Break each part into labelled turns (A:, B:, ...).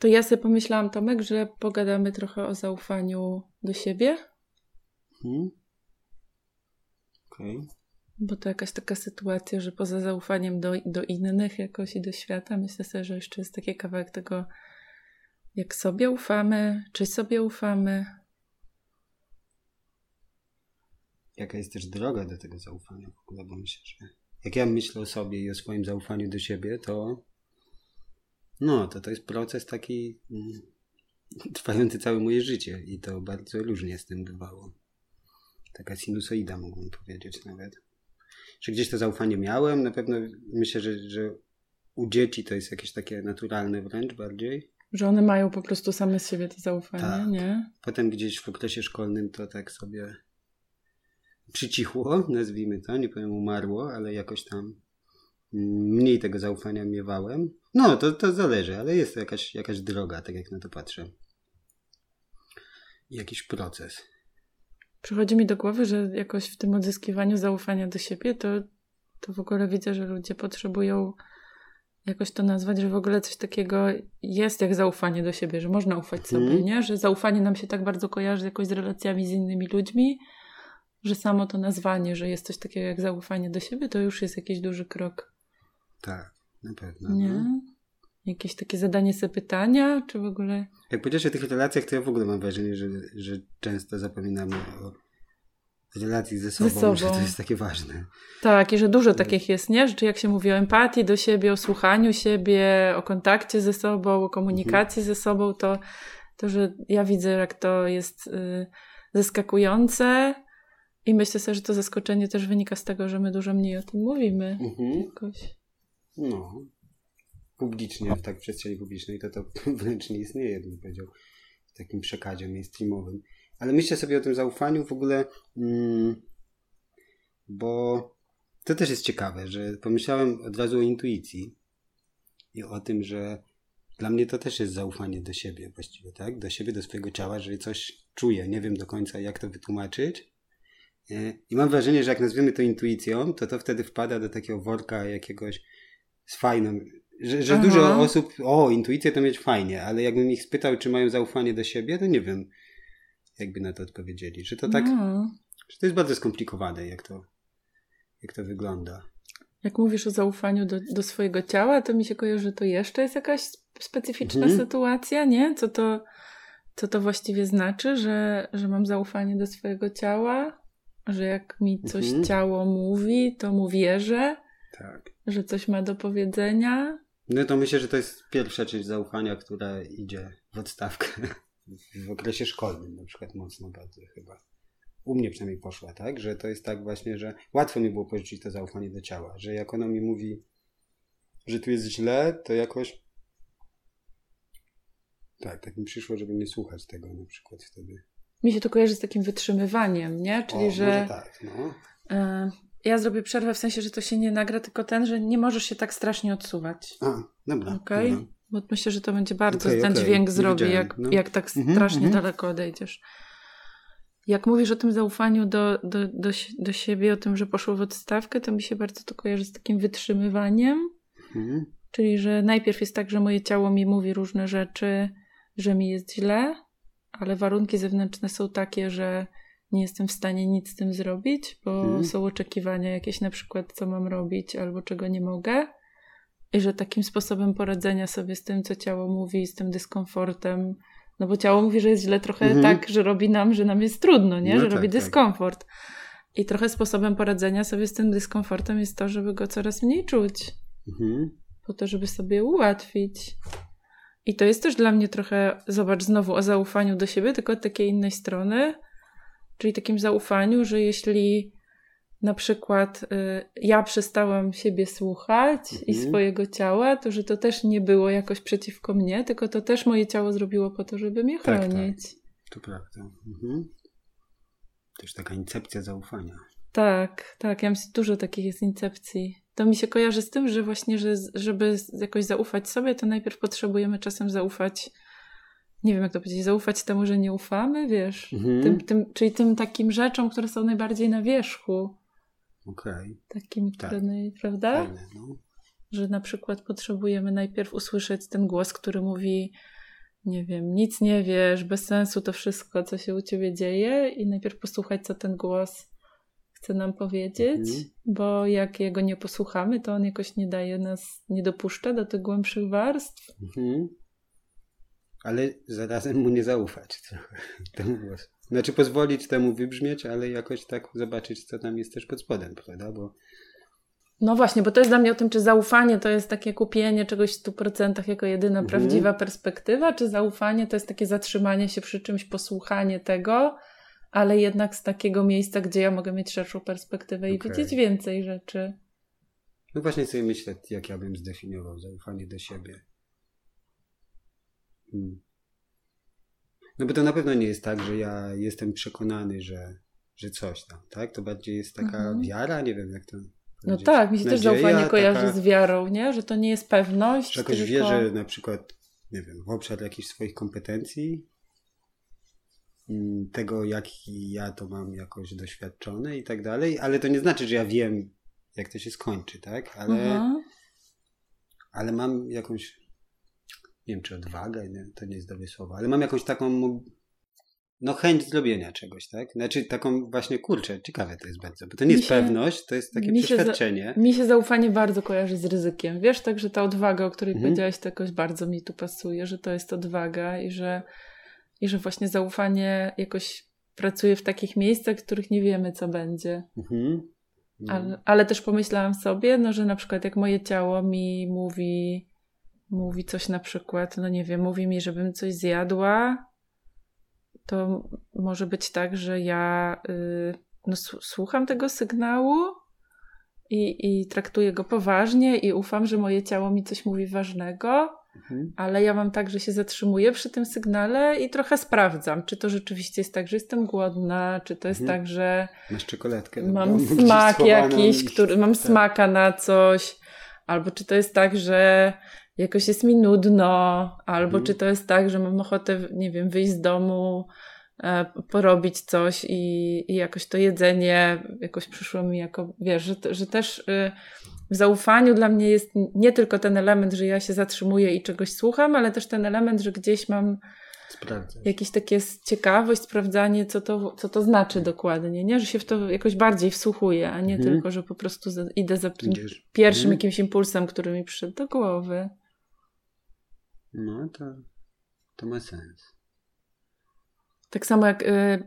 A: To ja sobie pomyślałam, Tomek, że pogadamy trochę o zaufaniu do siebie.
B: Hmm? Okej. Okay.
A: Bo to jakaś taka sytuacja, że poza zaufaniem do, do innych jakoś i do świata, myślę sobie, że jeszcze jest taki kawałek tego, jak sobie ufamy, czy sobie ufamy.
B: Jaka jest też droga do tego zaufania w ogóle, bo myślę, że jak ja myślę o sobie i o swoim zaufaniu do siebie, to no, to to jest proces taki mm, trwający całe moje życie i to bardzo różnie z tym bywało. Taka sinusoida, mógłbym powiedzieć nawet. Że gdzieś to zaufanie miałem, na pewno myślę, że, że u dzieci to jest jakieś takie naturalne wręcz bardziej.
A: Że one mają po prostu same z siebie to zaufanie,
B: Tak.
A: nie?
B: Potem gdzieś w okresie szkolnym to tak sobie przycichło, nazwijmy to, nie powiem umarło, ale jakoś tam mniej tego zaufania miewałem. No, to, to zależy, ale jest to jakaś, jakaś droga, tak jak na to patrzę. Jakiś proces.
A: Przychodzi mi do głowy, że jakoś w tym odzyskiwaniu zaufania do siebie, to, to w ogóle widzę, że ludzie potrzebują jakoś to nazwać, że w ogóle coś takiego jest jak zaufanie do siebie, że można ufać sobie,
B: Mhm.
A: nie? Że zaufanie nam się tak bardzo kojarzy jakoś z relacjami z innymi ludźmi, że samo to nazwanie, że jest coś takiego jak zaufanie do siebie, to już jest jakiś duży krok,
B: Tak, na pewno.
A: nie?
B: No.
A: Jakieś takie zadanie sobie pytania, czy w ogóle...
B: Jak powiedziałeś o tych relacjach, to ja w ogóle mam wrażenie, że, że często zapominamy o relacji ze sobą,
A: sobą.
B: że to jest takie ważne.
A: Tak, i że dużo takich jest, nie? Że jak się mówi o empatii do siebie, o słuchaniu siebie, o kontakcie ze sobą, o komunikacji ze sobą, to, to że ja widzę, jak to jest y, zaskakujące i myślę sobie, że to zaskoczenie też wynika z tego, że my dużo mniej o tym mówimy
B: Mhm.
A: jakoś.
B: No. Publicznie, w tak przestrzeni publicznej to to wręcz nie istnieje, bym powiedział, w takim przekazie mainstreamowym. Ale myślę sobie o tym zaufaniu w ogóle, mm, bo to też jest ciekawe, że pomyślałem od razu o intuicji i o tym, że dla mnie to też jest zaufanie do siebie właściwie, tak? Do siebie, do swojego ciała, że coś czuję, nie wiem do końca jak to wytłumaczyć. E, I mam wrażenie, że jak nazwiemy to intuicją, to to wtedy wpada do takiego worka jakiegoś z fajną, że, że dużo osób, o, intuicję to mieć fajnie, ale jakbym ich spytał, czy mają zaufanie do siebie, to nie wiem, jakby na to odpowiedzieli. Że to tak,
A: No.
B: że to jest bardzo skomplikowane, jak to, jak to wygląda.
A: Jak mówisz o zaufaniu do, do swojego ciała, to mi się kojarzy, że to jeszcze jest jakaś specyficzna
B: Mhm.
A: sytuacja, nie? Co to, co to właściwie znaczy, że, że mam zaufanie do swojego ciała, że jak mi coś
B: Mhm.
A: ciało mówi, to mu wierzę,
B: Tak.
A: że coś ma do powiedzenia.
B: No to myślę, że to jest pierwsza część zaufania, która idzie w odstawkę w okresie szkolnym, na przykład mocno bardzo chyba. U mnie przynajmniej poszła, tak? Że to jest tak właśnie, że łatwo mi było porzucić to zaufanie do ciała, że jak ono mi mówi, że tu jest źle, to jakoś tak, tak mi przyszło, żeby nie słuchać tego na przykład wtedy.
A: Mi się to kojarzy z takim wytrzymywaniem, nie? Czyli,
B: o,
A: że
B: tak, no.
A: e, ja zrobię przerwę w sensie, że to się nie nagra, tylko ten, że nie możesz się tak strasznie odsuwać.
B: A, dobra.
A: Okej? Bo myślę, że to będzie bardzo
B: Okej,
A: ten
B: okej,
A: dźwięk zrobi, jak,
B: no.
A: jak tak
B: Mhm,
A: strasznie
B: mhm.
A: daleko odejdziesz. Jak mówisz o tym zaufaniu do, do, do, do siebie, o tym, że poszło w odstawkę, to mi się bardzo to kojarzy z takim wytrzymywaniem.
B: Mhm.
A: Czyli, że najpierw jest tak, że moje ciało mi mówi różne rzeczy, że mi jest źle, ale warunki zewnętrzne są takie, że nie jestem w stanie nic z tym zrobić, bo
B: Mhm.
A: są oczekiwania jakieś na przykład, co mam robić albo czego nie mogę. I że takim sposobem poradzenia sobie z tym, co ciało mówi, z tym dyskomfortem, no bo ciało mówi, że jest źle trochę
B: Mhm.
A: tak, że robi nam, że nam jest trudno, nie?
B: No
A: że
B: tak,
A: robi
B: tak.
A: dyskomfort. I trochę sposobem poradzenia sobie z tym dyskomfortem jest to, żeby go coraz mniej czuć
B: Mhm.
A: po to, żeby sobie ułatwić. I to jest też dla mnie trochę, zobacz, znowu o zaufaniu do siebie, tylko od takiej innej strony, czyli takim zaufaniu, że jeśli na przykład y, ja przestałam siebie słuchać i
B: Mhm.
A: swojego ciała, to że to też nie było jakoś przeciwko mnie, tylko to też moje ciało zrobiło po to, żeby mnie
B: Tak, tak.
A: chronić.
B: To prawda. Mhm. Też taka incepcja zaufania.
A: Tak, tak. Ja myślę, dużo takich jest incepcji. To mi się kojarzy z tym, że właśnie, że żeby jakoś zaufać sobie, to najpierw potrzebujemy czasem zaufać, nie wiem jak to powiedzieć, zaufać temu, że nie ufamy, wiesz?
B: Mhm.
A: Tym, tym, czyli tym takim rzeczom, które są najbardziej na wierzchu.
B: Okej.
A: Takimi,
B: Tak.
A: które, prawda?
B: Fajne, no.
A: Że na przykład potrzebujemy najpierw usłyszeć ten głos, który mówi nie wiem, nic nie wiesz, bez sensu to wszystko, co się u ciebie dzieje, i najpierw posłuchać, co ten głos chce nam powiedzieć, mhm. bo jak jego nie posłuchamy, to on jakoś nie daje nas, nie dopuszcza do tych głębszych warstw. Mhm.
B: Ale zarazem mu nie zaufać trochę temu głosu. Znaczy pozwolić temu wybrzmieć, ale jakoś tak zobaczyć, co tam jest też pod spodem, prawda? Bo
A: no właśnie, bo to jest dla mnie o tym, czy zaufanie to jest takie kupienie czegoś w 100% jako jedyna mhm. prawdziwa perspektywa, czy zaufanie to jest takie zatrzymanie się przy czymś, posłuchanie tego, ale jednak z takiego miejsca, gdzie ja mogę mieć szerszą perspektywę okay. i widzieć więcej rzeczy.
B: No właśnie sobie myślę, jak ja bym zdefiniował zaufanie do siebie. Hmm. No bo to na pewno nie jest tak, że ja jestem przekonany, że, że coś tam, tak? To bardziej jest taka mhm. wiara, nie wiem jak to
A: no tak, mi się też zaufanie kojarzy taka, z wiarą, nie? Że to nie jest pewność.
B: Że jakoś tylko... wierzę na przykład, nie wiem, w obszar jakichś swoich kompetencji, mm, tego, jak ja to mam jakoś doświadczone i tak dalej, ale to nie znaczy, że ja wiem, jak to się skończy, tak? Ale, mhm. ale mam jakąś, nie wiem, czy odwagę, nie, to nie jest dobre słowo, ale mam jakąś taką no chęć zrobienia czegoś, tak? Znaczy taką właśnie, kurczę, ciekawe to jest bardzo, bo to nie jest się, pewność, to jest takie mi przeświadczenie.
A: Za, mi się zaufanie bardzo kojarzy z ryzykiem. Wiesz, także ta odwaga, o której mhm. powiedziałaś, to jakoś bardzo mi tu pasuje, że to jest odwaga i że, i że właśnie zaufanie jakoś pracuje w takich miejscach, w których nie wiemy, co będzie. Mhm. Ale, ale, też pomyślałam sobie, no, że na przykład jak moje ciało mi mówi, mówi coś na przykład, no nie wiem, mówi mi, żebym coś zjadła, to może być tak, że ja y, no, słucham tego sygnału i, i traktuję go poważnie i ufam, że moje ciało mi coś mówi ważnego, mhm. ale ja mam tak, że się zatrzymuję przy tym sygnale i trochę sprawdzam, czy to rzeczywiście jest tak, że jestem głodna, czy to jest mhm. tak, że
B: Masz czekoladkę.
A: Mam smak jakiś, który, mam tak. smaka na coś, albo czy to jest tak, że jakoś jest mi nudno, albo mhm. czy to jest tak, że mam ochotę, nie wiem, wyjść z domu, e, porobić coś i, i jakoś to jedzenie jakoś przyszło mi jako, wiesz, że, że też y, w zaufaniu dla mnie jest nie tylko ten element, że ja się zatrzymuję i czegoś słucham, ale też ten element, że gdzieś mam Sprawdzać. jakieś takie ciekawość, sprawdzanie, co to, co to znaczy dokładnie, nie? Że się w to jakoś bardziej wsłuchuję, a nie mhm. tylko, że po prostu idę za pierwszym mhm. jakimś impulsem, który mi przyszedł do głowy.
B: No to, to ma sens.
A: Tak samo jak, y, y,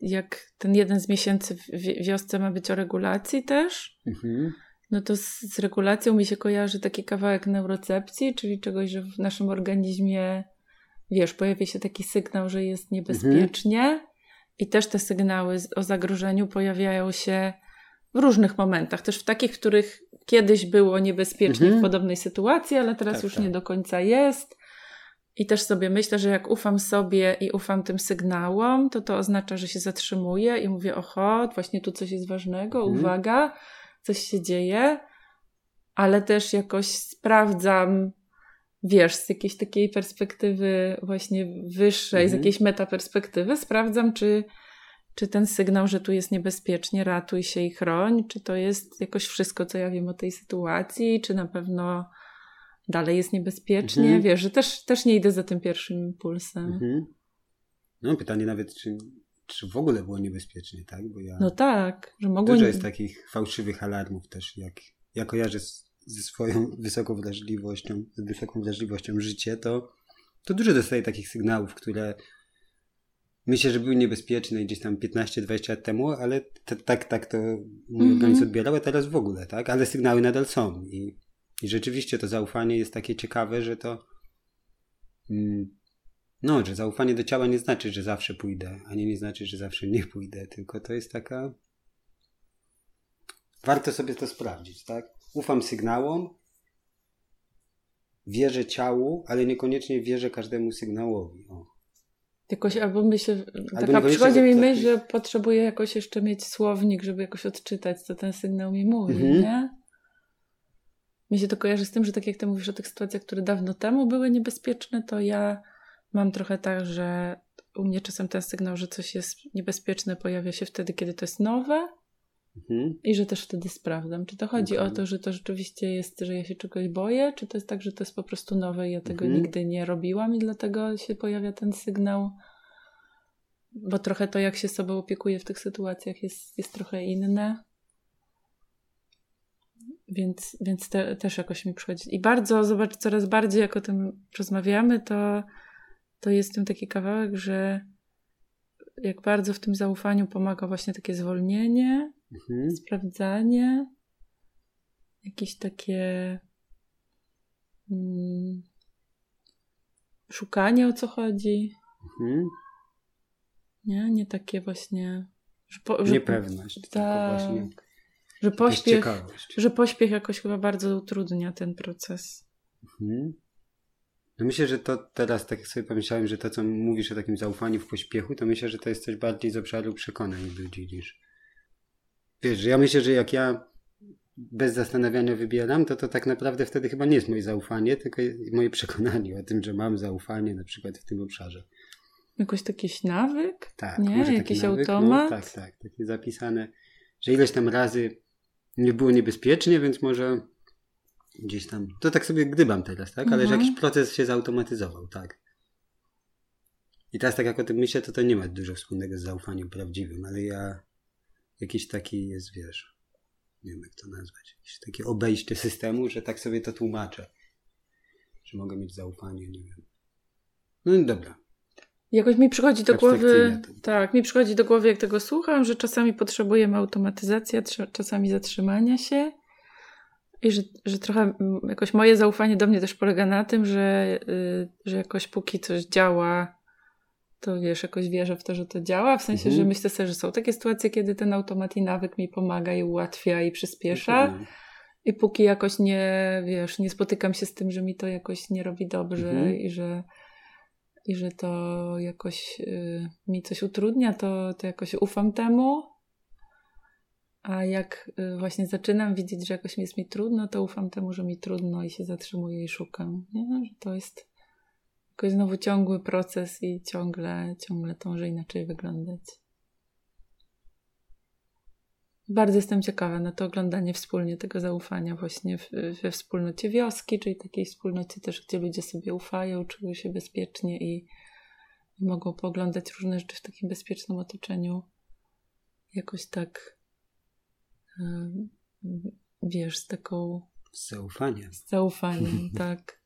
A: jak ten jeden z miesięcy w wiosce ma być o regulacji też, mhm. no to z, z, regulacją mi się kojarzy taki kawałek neurocepcji, czyli czegoś, że w naszym organizmie, wiesz, pojawia się taki sygnał, że jest niebezpiecznie mhm. i też te sygnały o zagrożeniu pojawiają się w różnych momentach, też w takich, w których kiedyś było niebezpiecznie mhm. w podobnej sytuacji, ale teraz tak, już tak. nie do końca jest. I też sobie myślę, że jak ufam sobie i ufam tym sygnałom, to to oznacza, że się zatrzymuję i mówię: oho, właśnie tu coś jest ważnego, mhm. uwaga, coś się dzieje, ale też jakoś sprawdzam, wiesz, z jakiejś takiej perspektywy właśnie wyższej, mhm. z jakiejś metaperspektywy, sprawdzam, czy czy ten sygnał, że tu jest niebezpiecznie, ratuj się i chroń, czy to jest jakoś wszystko, co ja wiem o tej sytuacji, czy na pewno dalej jest niebezpiecznie. Mhm. Wiesz, że też, też nie idę za tym pierwszym impulsem. Mhm.
B: No pytanie nawet, czy, czy w ogóle było niebezpiecznie, tak?
A: Bo ja... No tak, że mogło...
B: Dużo jest takich fałszywych alarmów też, jak ja kojarzę z, ze swoją wysoką wrażliwością, z wysoką wrażliwością życie, to, to dużo dostaję takich sygnałów, które myślę, że były niebezpieczne gdzieś tam 15-20 lat temu, ale tak, tak to mój mm organizm odbierał, a teraz w ogóle, tak? Ale sygnały nadal są i, i rzeczywiście to zaufanie jest takie ciekawe, że to mm, no, że zaufanie do ciała nie znaczy, że zawsze pójdę, ani nie znaczy, że zawsze nie pójdę, tylko to jest taka warto sobie to sprawdzić, tak? Ufam sygnałom, wierzę ciału, ale niekoniecznie wierzę każdemu sygnałowi. O.
A: Jakoś, albo myślę, albo taka przychodzi mi myśl, że potrzebuję jakoś jeszcze mieć słownik, żeby jakoś odczytać, co ten sygnał mi mówi, mhm. nie? Mi się to kojarzy z tym, że tak jak ty mówisz o tych sytuacjach, które dawno temu były niebezpieczne, to ja mam trochę tak, że u mnie czasem ten sygnał, że coś jest niebezpieczne, pojawia się wtedy, kiedy to jest nowe. Mhm. I że też wtedy sprawdzam, czy to chodzi mhm. o to, że to rzeczywiście jest, że ja się czegoś boję, czy to jest tak, że to jest po prostu nowe i ja tego mhm. nigdy nie robiłam i dlatego się pojawia ten sygnał. Bo trochę to, jak się sobą opiekuję w tych sytuacjach, jest, jest trochę inne. Więc, więc te, też jakoś mi przychodzi. I bardzo, zobacz, coraz bardziej jak o tym rozmawiamy, to, to jest tym taki kawałek, że jak bardzo w tym zaufaniu pomaga właśnie takie zwolnienie, mhm. sprawdzanie, jakieś takie mm, szukanie o co chodzi. Mhm. Nie, nie takie właśnie.
B: Że po, że, Niepewność. Ta, właśnie
A: że pośpiech, że pośpiech jakoś chyba bardzo utrudnia ten proces. Mhm.
B: No myślę, że to teraz, tak jak sobie pomyślałem, że to, co mówisz o takim zaufaniu w pośpiechu, to myślę, że to jest coś bardziej z obszaru przekonań ludzi niż. Wiesz, ja myślę, że jak ja bez zastanawiania wybieram, to to tak naprawdę wtedy chyba nie jest moje zaufanie, tylko moje przekonanie o tym, że mam zaufanie na przykład w tym obszarze.
A: Jakoś jakiś nawyk? Tak. Nie? Jakiś nawyk, no, automat?
B: No, tak, tak. Takie zapisane, że ileś tam razy nie było niebezpiecznie, więc może gdzieś tam. To tak sobie gdybam teraz, tak? Ale mhm. że jakiś proces się zautomatyzował, tak. I teraz tak jak o tym myślę, to to nie ma dużo wspólnego z zaufaniem prawdziwym, ale ja jakiś taki jest, wiesz, nie wiem jak to nazwać, jakieś takie obejście systemu, że tak sobie to tłumaczę. Że mogę mieć zaufanie, nie wiem. No dobra.
A: Jakoś mi przychodzi do głowy, tak, mi przychodzi do głowy, jak tego słucham, że czasami potrzebujemy automatyzacji, czasami zatrzymania się. I że, że trochę jakoś moje zaufanie do mnie też polega na tym, że, yy, że jakoś póki coś działa, to wiesz, jakoś wierzę w to, że to działa. W sensie, mhm. że myślę sobie, że są takie sytuacje, kiedy ten automat i nawyk mi pomaga i ułatwia i przyspiesza. Mhm. I póki jakoś nie, wiesz, nie spotykam się z tym, że mi to jakoś nie robi dobrze mhm. i że i że to jakoś y, mi coś utrudnia, to, to jakoś ufam temu. A jak y, właśnie zaczynam widzieć, że jakoś jest mi trudno, to ufam temu, że mi trudno i się zatrzymuję i szukam. Nie? Że to jest jakoś znowu ciągły proces i ciągle, ciągle może inaczej wyglądać. Bardzo jestem ciekawa na to oglądanie wspólnie tego zaufania właśnie w, we wspólnocie wioski, czyli takiej wspólnocie też, gdzie ludzie sobie ufają, czują się bezpiecznie i, i mogą pooglądać różne rzeczy w takim bezpiecznym otoczeniu. Jakoś tak wiesz, z taką...
B: Z zaufaniem.
A: Z zaufaniem, tak.